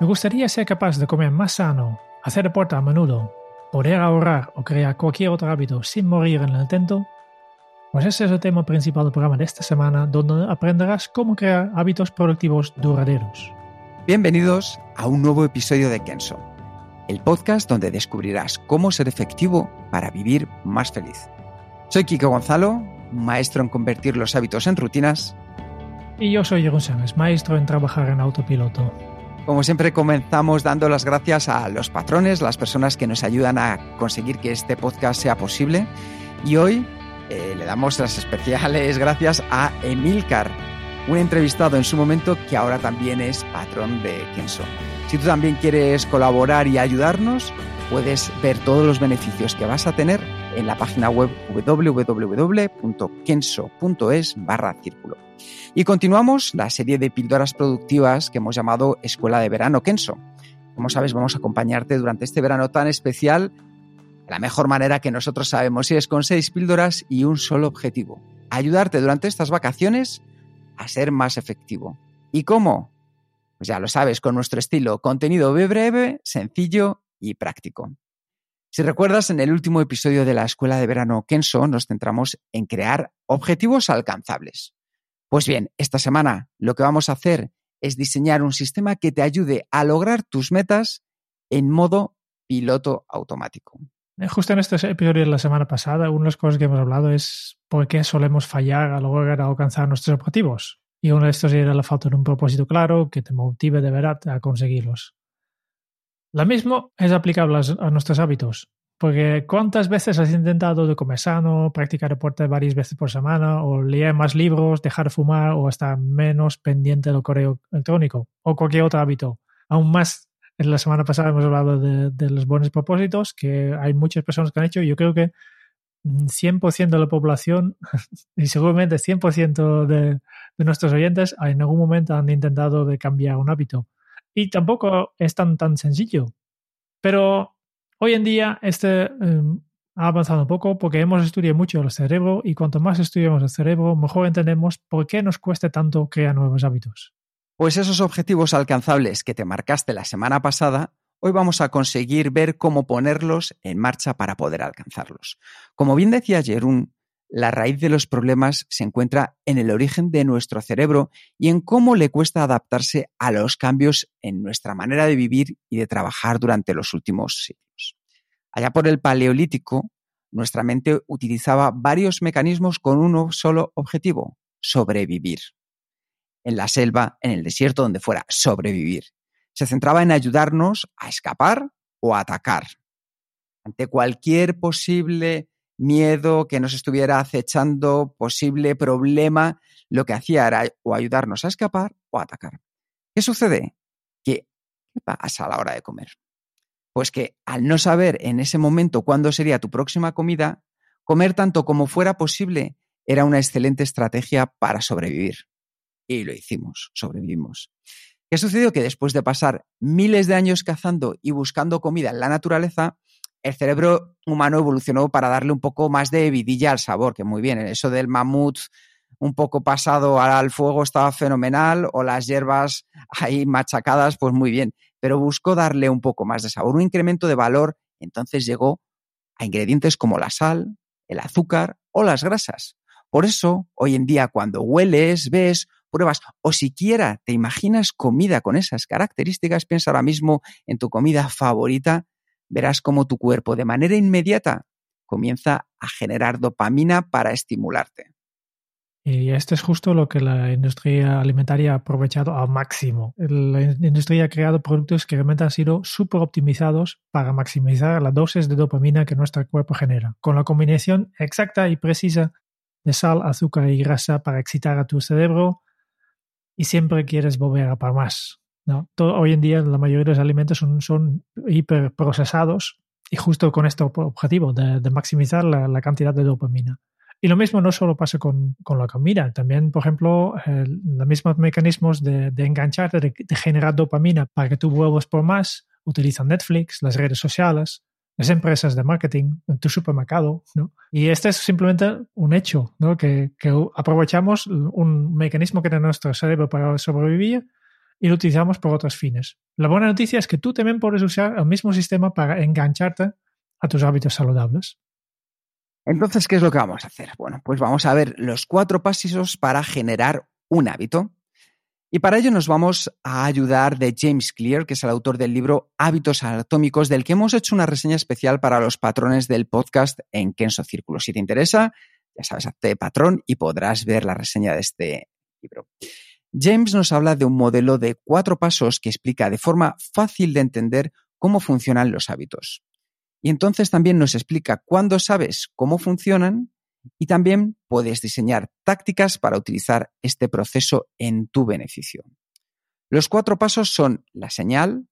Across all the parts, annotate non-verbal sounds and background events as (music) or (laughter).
Me gustaría ser capaz de comer más sano, hacer deporte a menudo, poder ahorrar o crear cualquier otro hábito sin morir en el intento. Pues ese es el tema principal del programa de esta semana, donde aprenderás cómo crear hábitos productivos duraderos. Bienvenidos a un nuevo episodio de Kenso, el podcast donde descubrirás cómo ser efectivo para vivir más feliz. Soy Kiko Gonzalo, maestro en convertir los hábitos en rutinas. Y yo soy Jeroen maestro en trabajar en autopiloto. Como siempre comenzamos dando las gracias a los patrones, las personas que nos ayudan a conseguir que este podcast sea posible. Y hoy eh, le damos las especiales gracias a Emilcar, un entrevistado en su momento que ahora también es patrón de Kenso. Si tú también quieres colaborar y ayudarnos, puedes ver todos los beneficios que vas a tener en la página web www.kenso.es barra círculo. Y continuamos la serie de píldoras productivas que hemos llamado Escuela de Verano Kenso. Como sabes, vamos a acompañarte durante este verano tan especial de la mejor manera que nosotros sabemos, es con seis píldoras y un solo objetivo. Ayudarte durante estas vacaciones a ser más efectivo. ¿Y cómo? Pues ya lo sabes, con nuestro estilo, contenido breve, sencillo y práctico. Si recuerdas, en el último episodio de la Escuela de Verano Kenso nos centramos en crear objetivos alcanzables. Pues bien, esta semana lo que vamos a hacer es diseñar un sistema que te ayude a lograr tus metas en modo piloto automático. Eh, justo en este episodio de la semana pasada, una de las cosas que hemos hablado es por qué solemos fallar a lograr alcanzar nuestros objetivos. Y uno de estos era la falta de un propósito claro que te motive de verdad a conseguirlos. Lo mismo es aplicable a nuestros hábitos. Porque ¿cuántas veces has intentado de comer sano, practicar deporte varias veces por semana, o leer más libros, dejar de fumar, o estar menos pendiente del correo electrónico, o cualquier otro hábito? Aún más, en la semana pasada hemos hablado de, los buenos propósitos, que hay muchas personas que han hecho, yo creo que 100% de la población, (laughs) y seguramente 100% de, de nuestros oyentes, en algún momento han intentado de cambiar un hábito. Y tampoco es tan, tan sencillo. Pero Hoy en día este em, ha avanzado un poco porque hemos estudiado mucho el cerebro y cuanto más estudiamos el cerebro, mejor entendemos por qué nos cuesta tanto crear nuevos hábitos. Pues esos objetivos alcanzables que te marcaste la semana pasada, hoy vamos a conseguir ver cómo ponerlos en marcha para poder alcanzarlos. Como bien decía Jerún, la raíz de los problemas se encuentra en el origen de nuestro cerebro y en cómo le cuesta adaptarse a los cambios en nuestra manera de vivir y de trabajar durante los últimos siglos. Allá por el Paleolítico, nuestra mente utilizaba varios mecanismos con un solo objetivo, sobrevivir. En la selva, en el desierto, donde fuera, sobrevivir. Se centraba en ayudarnos a escapar o a atacar. Ante cualquier posible miedo que nos estuviera acechando, posible problema, lo que hacía era o ayudarnos a escapar o atacar. ¿Qué sucede? ¿Qué pasa a la hora de comer? Pues que al no saber en ese momento cuándo sería tu próxima comida, comer tanto como fuera posible era una excelente estrategia para sobrevivir. Y lo hicimos, sobrevivimos. ¿Qué sucedió? Que después de pasar miles de años cazando y buscando comida en la naturaleza, el cerebro humano evolucionó para darle un poco más de vidilla al sabor, que muy bien, eso del mamut un poco pasado al fuego estaba fenomenal, o las hierbas (laughs) ahí machacadas, pues muy bien, pero buscó darle un poco más de sabor, un incremento de valor, entonces llegó a ingredientes como la sal, el azúcar o las grasas. Por eso, hoy en día, cuando hueles, ves, pruebas o siquiera te imaginas comida con esas características, piensa ahora mismo en tu comida favorita verás cómo tu cuerpo de manera inmediata comienza a generar dopamina para estimularte. Y esto es justo lo que la industria alimentaria ha aprovechado al máximo. La industria ha creado productos que realmente han sido súper optimizados para maximizar la dosis de dopamina que nuestro cuerpo genera, con la combinación exacta y precisa de sal, azúcar y grasa para excitar a tu cerebro y siempre quieres volver a para más. ¿No? Todo, hoy en día la mayoría de los alimentos son, son hiperprocesados y justo con este objetivo de, maximizar la cantidad de dopamina. Y lo mismo no solo pasa con, con la comida, también, por ejemplo, los mismos mecanismos de, de engancharte, de, generar dopamina para que tú vuelvas por más, utilizan Netflix, las redes sociales, las empresas de marketing, tu supermercado, ¿no? Y este es simplemente un hecho, ¿no? Que, que aprovechamos un mecanismo que tiene nuestro cerebro para sobrevivir y lo utilizamos por otros fines. La buena noticia es que tú también puedes usar el mismo sistema para engancharte a tus hábitos saludables. Entonces, ¿qué es lo que vamos a hacer? Bueno, pues vamos a ver los cuatro pasos para generar un hábito. Y para ello nos vamos a ayudar de James Clear, que es el autor del libro Hábitos Anatómicos, del que hemos hecho una reseña especial para los patrones del podcast en Kenso Círculo. Si te interesa, ya sabes, hazte patrón y podrás ver la reseña de este libro. James nos habla de un modelo de cuatro pasos que explica de forma fácil de entender cómo funcionan los hábitos. Y entonces también nos explica cuándo sabes cómo funcionan y también puedes diseñar tácticas para utilizar este proceso en tu beneficio. Los cuatro pasos son la señal,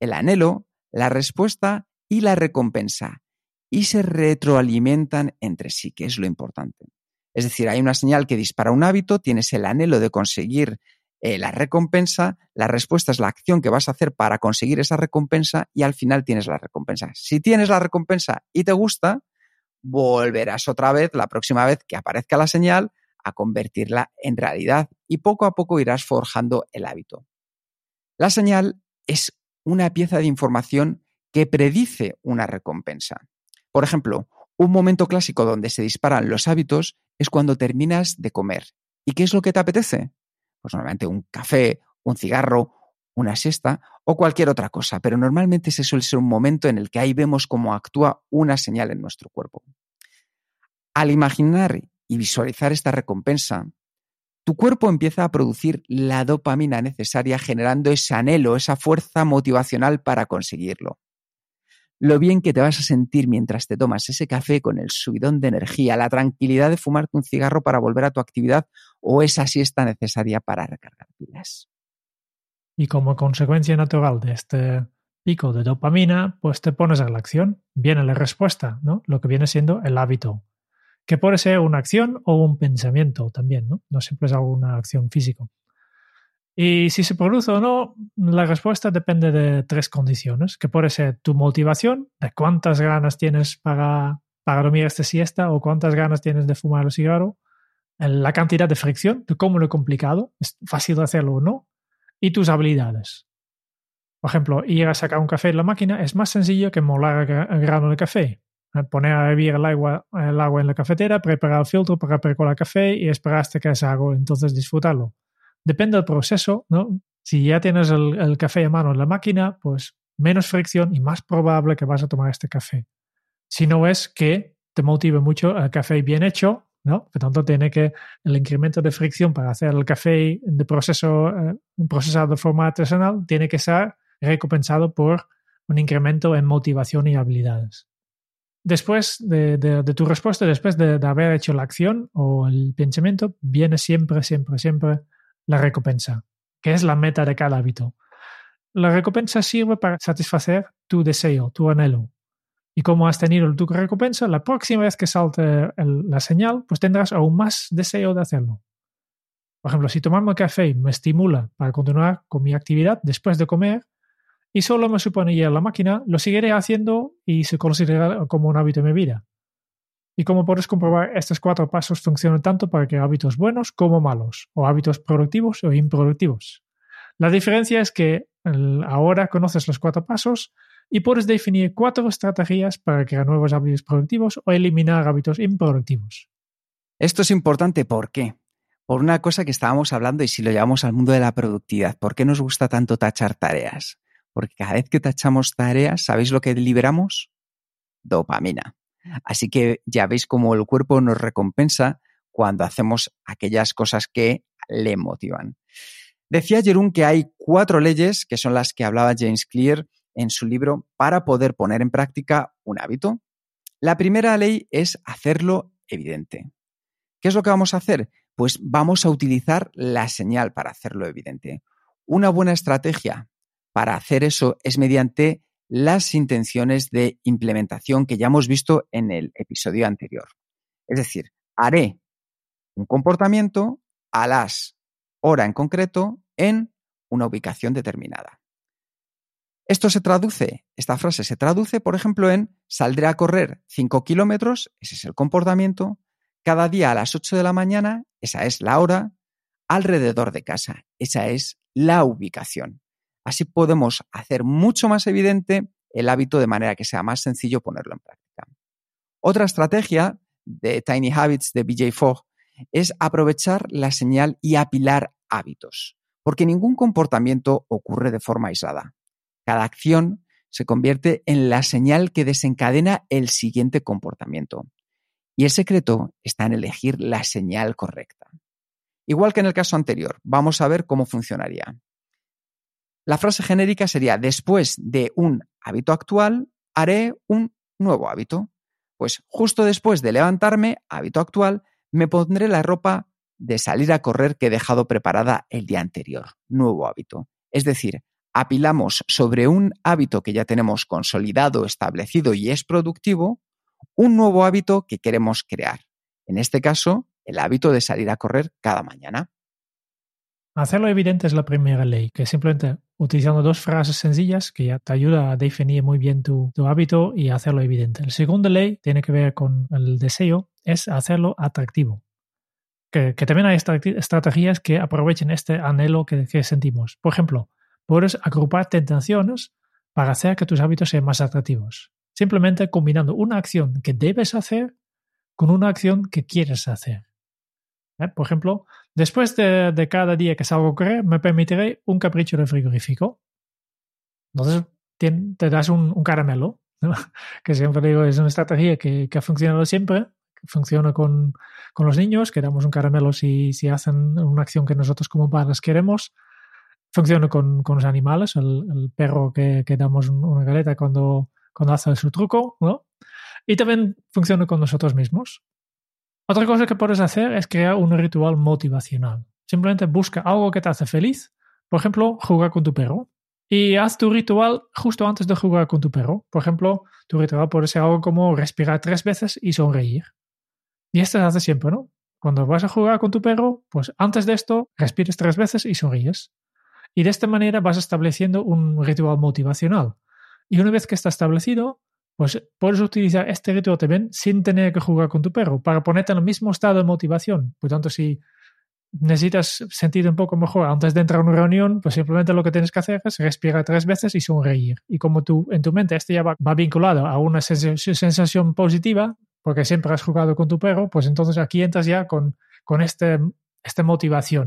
el anhelo, la respuesta y la recompensa. Y se retroalimentan entre sí, que es lo importante. Es decir, hay una señal que dispara un hábito, tienes el anhelo de conseguir eh, la recompensa, la respuesta es la acción que vas a hacer para conseguir esa recompensa y al final tienes la recompensa. Si tienes la recompensa y te gusta, volverás otra vez la próxima vez que aparezca la señal a convertirla en realidad y poco a poco irás forjando el hábito. La señal es una pieza de información que predice una recompensa. Por ejemplo, un momento clásico donde se disparan los hábitos es cuando terminas de comer. ¿Y qué es lo que te apetece? pues normalmente un café, un cigarro, una siesta o cualquier otra cosa, pero normalmente ese suele ser un momento en el que ahí vemos cómo actúa una señal en nuestro cuerpo. Al imaginar y visualizar esta recompensa, tu cuerpo empieza a producir la dopamina necesaria generando ese anhelo, esa fuerza motivacional para conseguirlo lo bien que te vas a sentir mientras te tomas ese café con el subidón de energía, la tranquilidad de fumarte un cigarro para volver a tu actividad o esa siesta necesaria para recargar pilas. Y como consecuencia natural de este pico de dopamina, pues te pones a la acción, viene la respuesta, ¿no? Lo que viene siendo el hábito, que puede ser una acción o un pensamiento también, ¿no? No siempre es alguna acción física. Y si se produce o no, la respuesta depende de tres condiciones, que puede ser tu motivación, de cuántas ganas tienes para, para dormir esta siesta o cuántas ganas tienes de fumar el cigarro, la cantidad de fricción, de cómo lo complicado, es fácil de hacerlo o no, y tus habilidades. Por ejemplo, ir a sacar un café en la máquina es más sencillo que molar el grano de café. Poner a hervir el agua, el agua en la cafetera, preparar el filtro para preparar el café y esperar hasta que se haga, entonces disfrutarlo. Depende del proceso, ¿no? Si ya tienes el, café a mano en la máquina, pues menos fricción y más probable que vas a tomar este café. Si no es que te motive mucho el café bien hecho, ¿no? Por tanto, tiene que el incremento de fricción para hacer el café de proceso eh, procesado de forma artesanal tiene que ser recompensado por un incremento en motivación y habilidades. Después de, de tu respuesta, después de, haber hecho la acción o el pensamiento, viene siempre, siempre, siempre la recompensa, que es la meta de cada hábito. La recompensa sirve para satisfacer tu deseo, tu anhelo. Y como has tenido tu recompensa, la próxima vez que salte la señal, pues tendrás aún más deseo de hacerlo. Por ejemplo, si tomarme café me estimula para continuar con mi actividad después de comer y solo me supone ir a la máquina, lo seguiré haciendo y se considerará como un hábito en mi vida. Y como puedes comprobar, estos cuatro pasos funcionan tanto para que hábitos buenos como malos, o hábitos productivos o improductivos. La diferencia es que ahora conoces los cuatro pasos y puedes definir cuatro estrategias para crear nuevos hábitos productivos o eliminar hábitos improductivos. Esto es importante, ¿por qué? Por una cosa que estábamos hablando y si lo llevamos al mundo de la productividad, ¿por qué nos gusta tanto tachar tareas? Porque cada vez que tachamos tareas, ¿sabéis lo que liberamos? Dopamina. Así que ya veis cómo el cuerpo nos recompensa cuando hacemos aquellas cosas que le motivan. Decía Jerún que hay cuatro leyes, que son las que hablaba James Clear en su libro, para poder poner en práctica un hábito. La primera ley es hacerlo evidente. ¿Qué es lo que vamos a hacer? Pues vamos a utilizar la señal para hacerlo evidente. Una buena estrategia para hacer eso es mediante las intenciones de implementación que ya hemos visto en el episodio anterior. Es decir, haré un comportamiento a las hora en concreto en una ubicación determinada. Esto se traduce, esta frase se traduce, por ejemplo, en saldré a correr 5 kilómetros, ese es el comportamiento, cada día a las 8 de la mañana, esa es la hora, alrededor de casa, esa es la ubicación. Así podemos hacer mucho más evidente el hábito de manera que sea más sencillo ponerlo en práctica. Otra estrategia de Tiny Habits de BJ Fogg es aprovechar la señal y apilar hábitos, porque ningún comportamiento ocurre de forma aislada. Cada acción se convierte en la señal que desencadena el siguiente comportamiento. Y el secreto está en elegir la señal correcta. Igual que en el caso anterior, vamos a ver cómo funcionaría. La frase genérica sería, después de un hábito actual, haré un nuevo hábito. Pues justo después de levantarme, hábito actual, me pondré la ropa de salir a correr que he dejado preparada el día anterior. Nuevo hábito. Es decir, apilamos sobre un hábito que ya tenemos consolidado, establecido y es productivo, un nuevo hábito que queremos crear. En este caso, el hábito de salir a correr cada mañana. Hacerlo evidente es la primera ley, que simplemente utilizando dos frases sencillas que ya te ayuda a definir muy bien tu, hábito y hacerlo evidente. La segunda ley tiene que ver con el deseo, es hacerlo atractivo. Que, también hay estrategias que aprovechen este anhelo que, que sentimos. Por ejemplo, puedes agrupar tentaciones para hacer que tus hábitos sean más atractivos. Simplemente combinando una acción que debes hacer con una acción que quieres hacer. ¿Eh? Por ejemplo, después de, cada día que salgo a correr, me permitiré un capricho de frigorífico. Entonces te, das un, caramelo, (laughs) que siempre digo es una estrategia que, ha funcionado siempre, que funciona con, los niños, que damos un caramelo si, hacen una acción que nosotros como padres queremos. Funciona con, los animales, el, perro que, damos una galeta cuando, cuando hace su truco, ¿no? Y también funciona con nosotros mismos. Otra cosa que puedes hacer es crear un ritual motivacional. Simplemente busca algo que te hace feliz. Por ejemplo, jugar con tu perro. Y haz tu ritual justo antes de jugar con tu perro. Por ejemplo, tu ritual puede ser algo como respirar tres veces y sonreír. Y esto se hace siempre, ¿no? Cuando vas a jugar con tu perro, pues antes de esto, respires tres veces y sonríes. Y de esta manera vas estableciendo un ritual motivacional. Y una vez que está establecido, pues puedes utilizar este ritual también sin tener que jugar con tu perro para ponerte en el mismo estado de motivación. Por tanto, si necesitas sentirte un poco mejor antes de entrar a una reunión, pues simplemente lo que tienes que hacer es respirar tres veces y sonreír. Y como tú en tu mente este ya va, vinculado a una sensación positiva, porque siempre has jugado con tu perro, pues entonces aquí entras ya con, con este, esta motivación.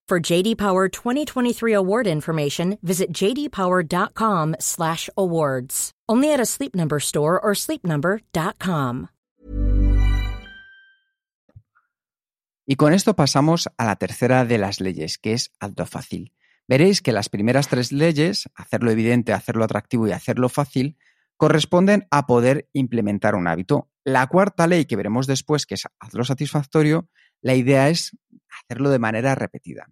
For JD Power 2023 award information, visit jdpower.com/awards. Only at a Sleep Number store or sleepnumber.com. Y con esto pasamos a la tercera de las leyes, que es alto fácil. Veréis que las primeras tres leyes, hacerlo evidente, hacerlo atractivo y hacerlo fácil, corresponden a poder implementar un hábito. La cuarta ley que veremos después, que es hazlo satisfactorio, la idea es hacerlo de manera repetida.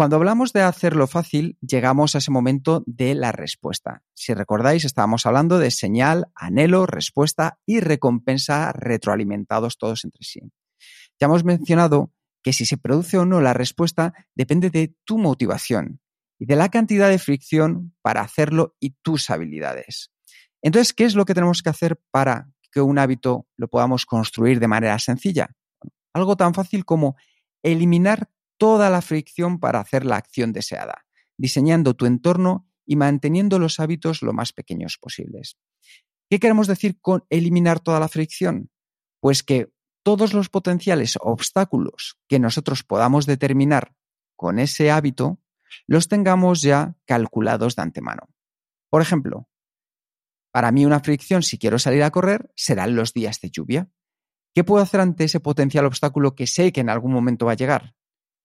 Cuando hablamos de hacerlo fácil, llegamos a ese momento de la respuesta. Si recordáis, estábamos hablando de señal, anhelo, respuesta y recompensa retroalimentados todos entre sí. Ya hemos mencionado que si se produce o no la respuesta depende de tu motivación y de la cantidad de fricción para hacerlo y tus habilidades. Entonces, ¿qué es lo que tenemos que hacer para que un hábito lo podamos construir de manera sencilla? Algo tan fácil como eliminar toda la fricción para hacer la acción deseada, diseñando tu entorno y manteniendo los hábitos lo más pequeños posibles. ¿Qué queremos decir con eliminar toda la fricción? Pues que todos los potenciales obstáculos que nosotros podamos determinar con ese hábito los tengamos ya calculados de antemano. Por ejemplo, para mí una fricción si quiero salir a correr serán los días de lluvia. ¿Qué puedo hacer ante ese potencial obstáculo que sé que en algún momento va a llegar?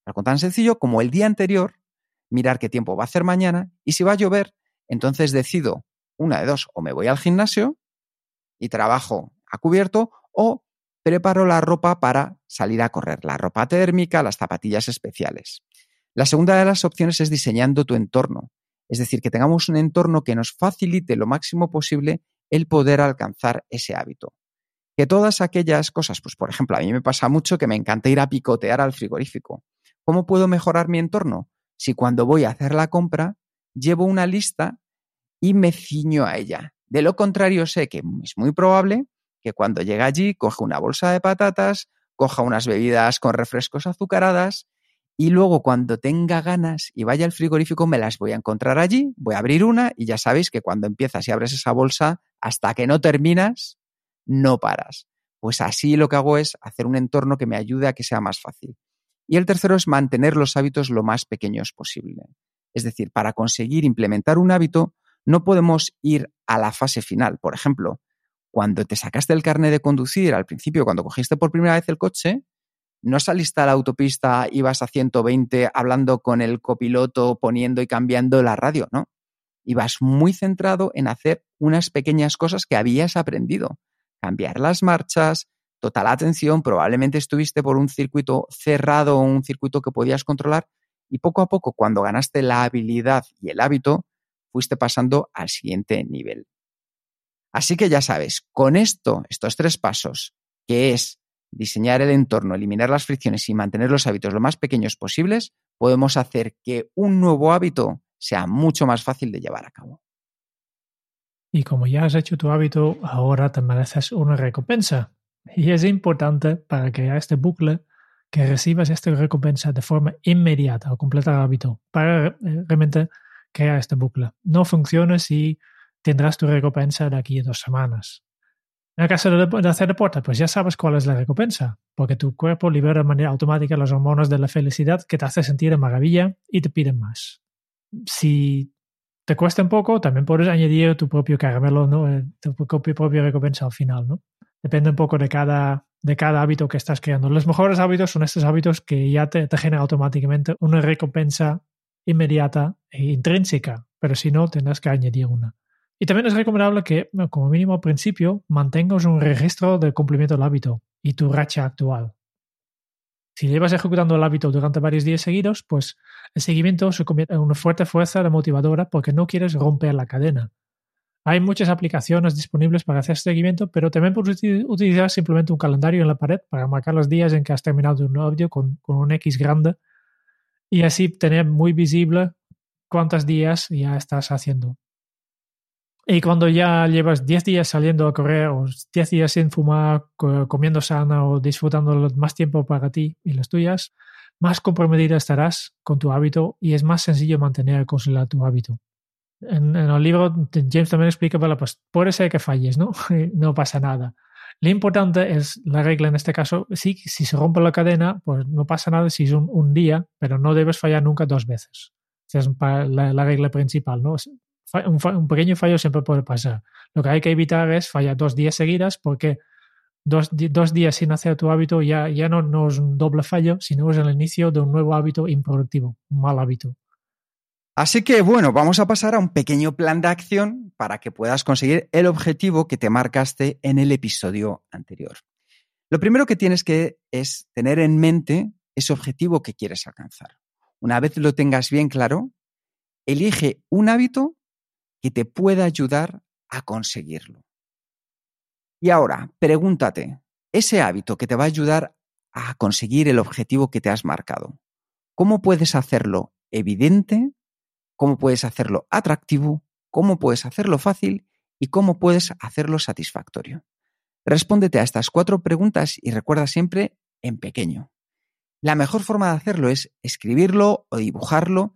Algo tan sencillo como el día anterior, mirar qué tiempo va a hacer mañana y si va a llover, entonces decido una de dos, o me voy al gimnasio y trabajo a cubierto o preparo la ropa para salir a correr, la ropa térmica, las zapatillas especiales. La segunda de las opciones es diseñando tu entorno, es decir, que tengamos un entorno que nos facilite lo máximo posible el poder alcanzar ese hábito. Que todas aquellas cosas, pues por ejemplo, a mí me pasa mucho que me encanta ir a picotear al frigorífico. ¿Cómo puedo mejorar mi entorno? Si cuando voy a hacer la compra llevo una lista y me ciño a ella. De lo contrario, sé que es muy probable que cuando llegue allí coja una bolsa de patatas, coja unas bebidas con refrescos azucaradas y luego cuando tenga ganas y vaya al frigorífico me las voy a encontrar allí, voy a abrir una y ya sabéis que cuando empiezas y abres esa bolsa, hasta que no terminas, no paras. Pues así lo que hago es hacer un entorno que me ayude a que sea más fácil. Y el tercero es mantener los hábitos lo más pequeños posible. Es decir, para conseguir implementar un hábito, no podemos ir a la fase final. Por ejemplo, cuando te sacaste el carnet de conducir al principio, cuando cogiste por primera vez el coche, no saliste a la autopista, ibas a 120 hablando con el copiloto, poniendo y cambiando la radio, ¿no? Ibas muy centrado en hacer unas pequeñas cosas que habías aprendido. Cambiar las marchas, total atención, probablemente estuviste por un circuito cerrado o un circuito que podías controlar y poco a poco, cuando ganaste la habilidad y el hábito, fuiste pasando al siguiente nivel. Así que ya sabes, con esto, estos tres pasos, que es diseñar el entorno, eliminar las fricciones y mantener los hábitos lo más pequeños posibles, podemos hacer que un nuevo hábito sea mucho más fácil de llevar a cabo. Y como ya has hecho tu hábito, ahora te mereces una recompensa. Y es importante para crear este bucle que recibas esta recompensa de forma inmediata o completar el hábito para eh, realmente crear este bucle. No funciona si tendrás tu recompensa de aquí a dos semanas. En el caso de hacer deporte, pues ya sabes cuál es la recompensa, porque tu cuerpo libera de manera automática las hormonas de la felicidad que te hace sentir en maravilla y te piden más. Si te cuesta un poco, también puedes añadir tu propio caramelo, ¿no? Eh, tu propia recompensa al final, ¿no? Depende un poco de cada, de cada hábito que estás creando. Los mejores hábitos son estos hábitos que ya te, te generan automáticamente una recompensa inmediata e intrínseca, pero si no, tendrás que añadir una. Y también es recomendable que, como mínimo al principio, mantengas un registro del cumplimiento del hábito y tu racha actual. Si llevas ejecutando el hábito durante varios días seguidos, pues el seguimiento se convierte en una fuerte fuerza motivadora porque no quieres romper la cadena. Hay muchas aplicaciones disponibles para hacer seguimiento, pero también puedes utilizar simplemente un calendario en la pared para marcar los días en que has terminado un audio con, un X grande y así tener muy visible cuántos días ya estás haciendo. Y cuando ya llevas 10 días saliendo a correr o 10 días sin fumar, comiendo sana o disfrutando más tiempo para ti y las tuyas, más comprometida estarás con tu hábito y es más sencillo mantener y consolidar tu hábito en, el libro James también explica, bueno, pues puede ser que falles, ¿no? (laughs) no pasa nada. Lo importante es la regla en este caso, sí, si se rompe la cadena, pues no pasa nada si es un, día, pero no debes fallar nunca dos veces. Esa es la, regla principal, ¿no? Un, pequeño fallo siempre puede pasar. Lo que hay que evitar es fallar dos días seguidas porque dos, dos días sin hacer tu hábito ya, ya no, no es un doble fallo, sino es el inicio de un nuevo hábito improductivo, un mal hábito. Así que bueno, vamos a pasar a un pequeño plan de acción para que puedas conseguir el objetivo que te marcaste en el episodio anterior. Lo primero que tienes que es tener en mente ese objetivo que quieres alcanzar. Una vez lo tengas bien claro, elige un hábito que te pueda ayudar a conseguirlo. Y ahora, pregúntate, ese hábito que te va a ayudar a conseguir el objetivo que te has marcado, ¿cómo puedes hacerlo evidente cómo puedes hacerlo atractivo, cómo puedes hacerlo fácil y cómo puedes hacerlo satisfactorio. Respóndete a estas cuatro preguntas y recuerda siempre en pequeño. La mejor forma de hacerlo es escribirlo o dibujarlo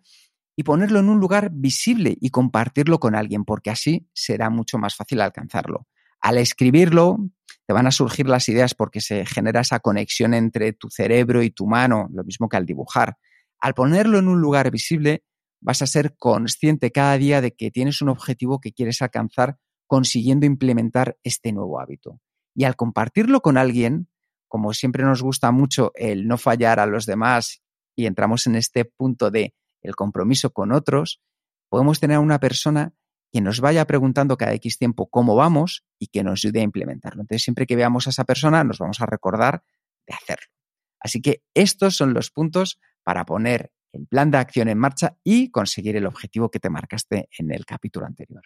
y ponerlo en un lugar visible y compartirlo con alguien, porque así será mucho más fácil alcanzarlo. Al escribirlo, te van a surgir las ideas porque se genera esa conexión entre tu cerebro y tu mano, lo mismo que al dibujar. Al ponerlo en un lugar visible, vas a ser consciente cada día de que tienes un objetivo que quieres alcanzar consiguiendo implementar este nuevo hábito. Y al compartirlo con alguien, como siempre nos gusta mucho el no fallar a los demás y entramos en este punto de el compromiso con otros, podemos tener a una persona que nos vaya preguntando cada X tiempo cómo vamos y que nos ayude a implementarlo. Entonces, siempre que veamos a esa persona, nos vamos a recordar de hacerlo. Así que estos son los puntos para poner el plan de acción en marcha y conseguir el objetivo que te marcaste en el capítulo anterior.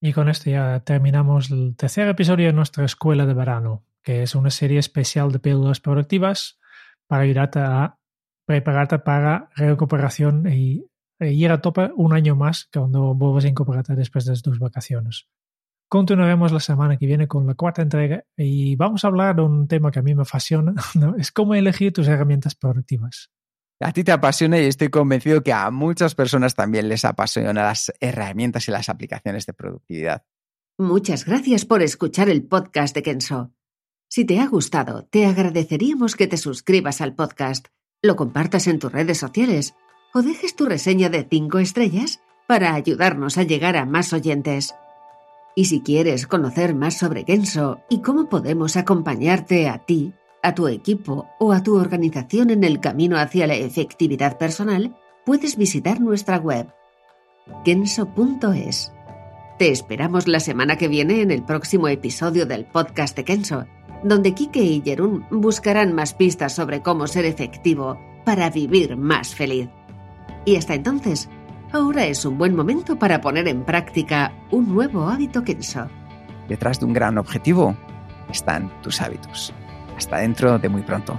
Y con esto ya terminamos el tercer episodio de nuestra escuela de verano, que es una serie especial de píldoras productivas para ayudarte a prepararte para recuperación y, ir a tope un año más cuando vuelvas a incorporarte después de tus vacaciones. Continuaremos la semana que viene con la cuarta entrega y vamos a hablar de un tema que a mí me fascina, (laughs) es cómo elegir tus herramientas productivas. A ti te apasiona y estoy convencido que a muchas personas también les apasionan las herramientas y las aplicaciones de productividad. Muchas gracias por escuchar el podcast de Kenso. Si te ha gustado, te agradeceríamos que te suscribas al podcast, lo compartas en tus redes sociales o dejes tu reseña de 5 estrellas para ayudarnos a llegar a más oyentes. Y si quieres conocer más sobre Kenso y cómo podemos acompañarte a ti a tu equipo o a tu organización en el camino hacia la efectividad personal, puedes visitar nuestra web kenso.es. Te esperamos la semana que viene en el próximo episodio del podcast de Kenso, donde Kike y Jerún buscarán más pistas sobre cómo ser efectivo para vivir más feliz. Y hasta entonces, ahora es un buen momento para poner en práctica un nuevo hábito Kenso. Detrás de un gran objetivo están tus hábitos. Hasta dentro de muy pronto.